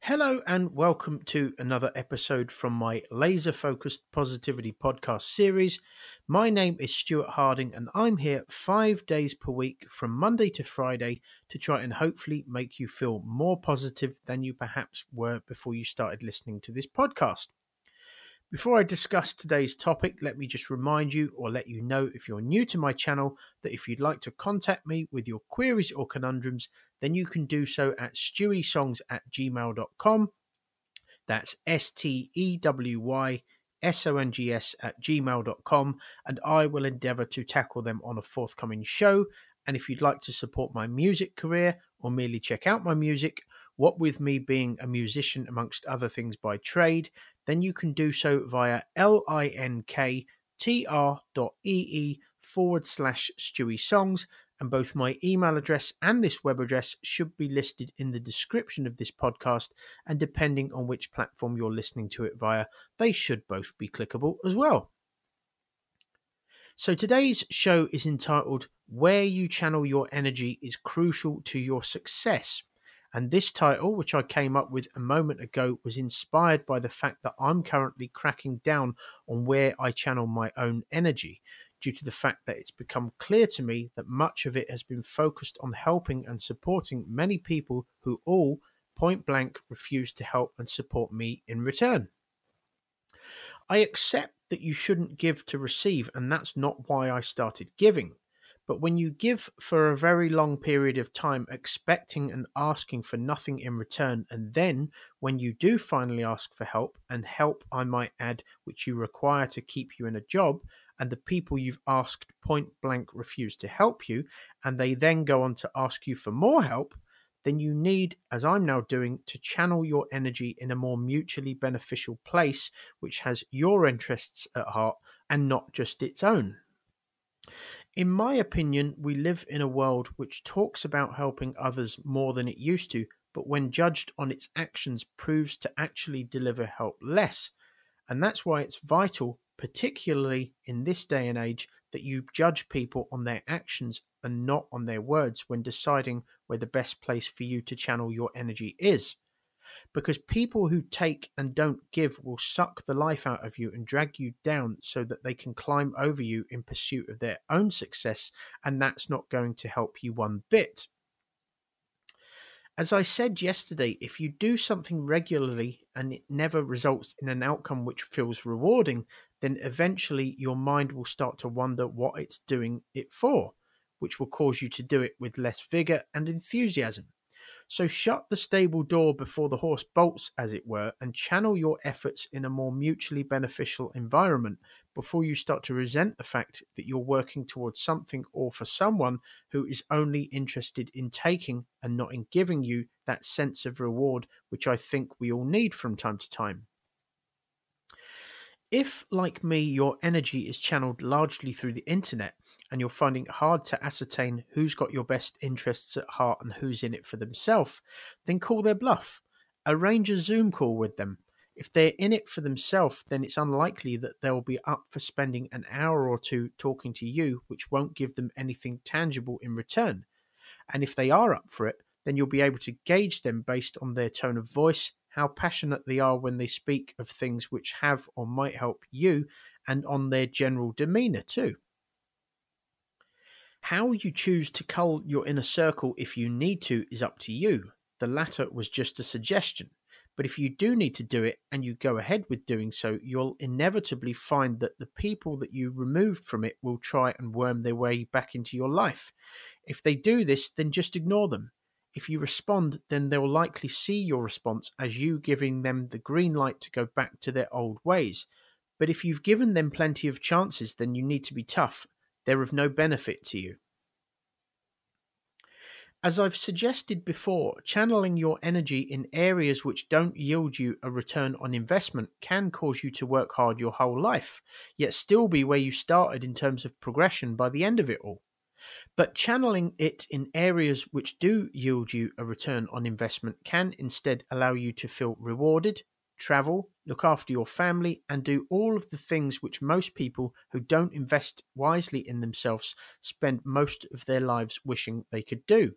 Hello, and welcome to another episode from my laser focused positivity podcast series. My name is Stuart Harding, and I'm here five days per week from Monday to Friday to try and hopefully make you feel more positive than you perhaps were before you started listening to this podcast. Before I discuss today's topic, let me just remind you or let you know if you're new to my channel that if you'd like to contact me with your queries or conundrums, then you can do so at stewySongs at gmail.com. That's S T E W Y S O N G S at gmail.com, and I will endeavour to tackle them on a forthcoming show. And if you'd like to support my music career or merely check out my music, what with me being a musician amongst other things by trade, then you can do so via linktr.ee forward slash Stewy Songs, and both my email address and this web address should be listed in the description of this podcast. And depending on which platform you're listening to it via, they should both be clickable as well. So today's show is entitled Where You Channel Your Energy is Crucial to Your Success. And this title, which I came up with a moment ago, was inspired by the fact that I'm currently cracking down on where I channel my own energy, due to the fact that it's become clear to me that much of it has been focused on helping and supporting many people who all point blank refuse to help and support me in return. I accept that you shouldn't give to receive, and that's not why I started giving. But when you give for a very long period of time, expecting and asking for nothing in return, and then when you do finally ask for help, and help I might add, which you require to keep you in a job, and the people you've asked point blank refuse to help you, and they then go on to ask you for more help, then you need, as I'm now doing, to channel your energy in a more mutually beneficial place, which has your interests at heart and not just its own. In my opinion, we live in a world which talks about helping others more than it used to, but when judged on its actions, proves to actually deliver help less. And that's why it's vital, particularly in this day and age, that you judge people on their actions and not on their words when deciding where the best place for you to channel your energy is because people who take and don't give will suck the life out of you and drag you down so that they can climb over you in pursuit of their own success, and that's not going to help you one bit. As I said yesterday, if you do something regularly and it never results in an outcome which feels rewarding, then eventually your mind will start to wonder what it's doing it for, which will cause you to do it with less vigor and enthusiasm. So shut the stable door before the horse bolts, as it were, and channel your efforts in a more mutually beneficial environment before you start to resent the fact that you're working towards something or for someone who is only interested in taking and not in giving you that sense of reward, which I think we all need from time to time. If, like me, your energy is channeled largely through the internet, and you're finding it hard to ascertain who's got your best interests at heart and who's in it for themselves, then call their bluff. Arrange a Zoom call with them. If they're in it for themselves, then it's unlikely that they'll be up for spending an hour or two talking to you, which won't give them anything tangible in return. And if they are up for it, then you'll be able to gauge them based on their tone of voice, how passionate they are when they speak of things which have or might help you, and on their general demeanour too. How you choose to cull your inner circle if you need to is up to you. The latter was just a suggestion. But if you do need to do it and you go ahead with doing so, you'll inevitably find that the people that you removed from it will try and worm their way back into your life. If they do this, then just ignore them. If you respond, then they'll likely see your response as you giving them the green light to go back to their old ways. But if you've given them plenty of chances, then you need to be tough they're of no benefit to you. As I've suggested before, channeling your energy in areas which don't yield you a return on investment can cause you to work hard your whole life, yet still be where you started in terms of progression by the end of it all. But channeling it in areas which do yield you a return on investment can instead allow you to feel rewarded, travel, look after your family, and do all of the things which most people who don't invest wisely in themselves spend most of their lives wishing they could do.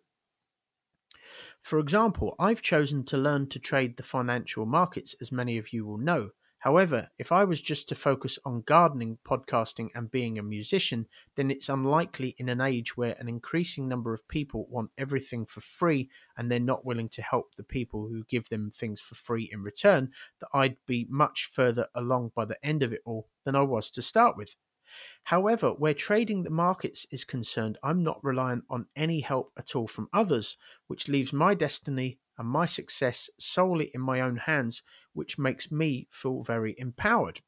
For example, I've chosen to learn to trade the financial markets, as many of you will know. However, if I was just to focus on gardening, podcasting, and being a musician, then it's unlikely in an age where an increasing number of people want everything for free and they're not willing to help the people who give them things for free in return that I'd be much further along by the end of it all than I was to start with. However, where trading the markets is concerned, I'm not reliant on any help at all from others, which leaves my destiny and my success solely in my own hands, which makes me feel very empowered.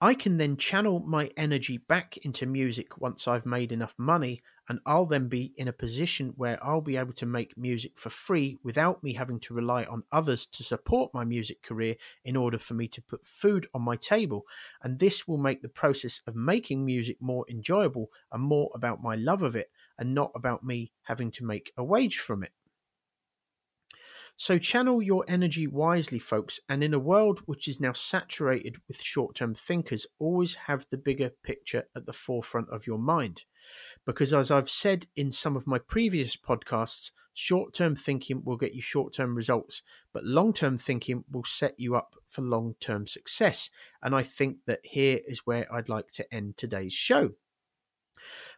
I can then channel my energy back into music once I've made enough money, and I'll then be in a position where I'll be able to make music for free without me having to rely on others to support my music career in order for me to put food on my table. And this will make the process of making music more enjoyable and more about my love of it and not about me having to make a wage from it. So channel your energy wisely, folks, and in a world which is now saturated with short term thinkers, always have the bigger picture at the forefront of your mind. Because as I've said in some of my previous podcasts, short term thinking will get you short term results, but long term thinking will set you up for long term success. And I think that here is where I'd like to end today's show.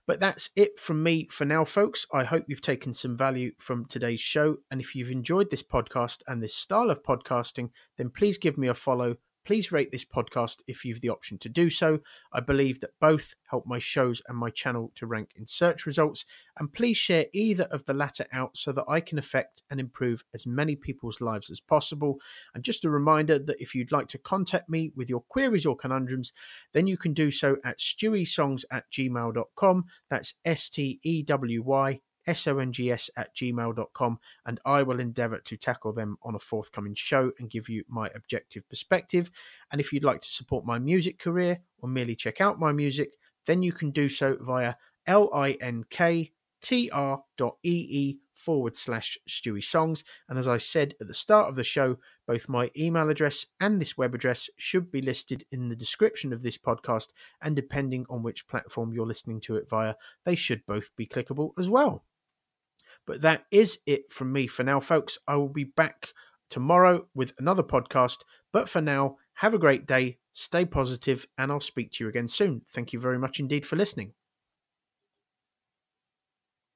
But that's it from me for now, folks. I hope you've taken some value from today's show. And if you've enjoyed this podcast and this style of podcasting, then please give me a follow Please rate this podcast if you've the option to do so. I believe that both help my shows and my channel to rank in search results. And please share either of the latter out so that I can affect and improve as many people's lives as possible. And just a reminder that if you'd like to contact me with your queries or conundrums, then you can do so at stewysongs at gmail.com. That's S T E W Y songs at gmail.com, and I will endeavour to tackle them on a forthcoming show and give you my objective perspective. And if you'd like to support my music career or merely check out my music, then you can do so via linktr.ee forward slash Stewy Songs. And as I said at the start of the show, both my email address and this web address should be listed in the description of this podcast. And depending on which platform you're listening to it via, they should both be clickable as well. But that is it from me for now, folks. I will be back tomorrow with another podcast. But for now, have a great day, stay positive, and I'll speak to you again soon. Thank you very much indeed for listening.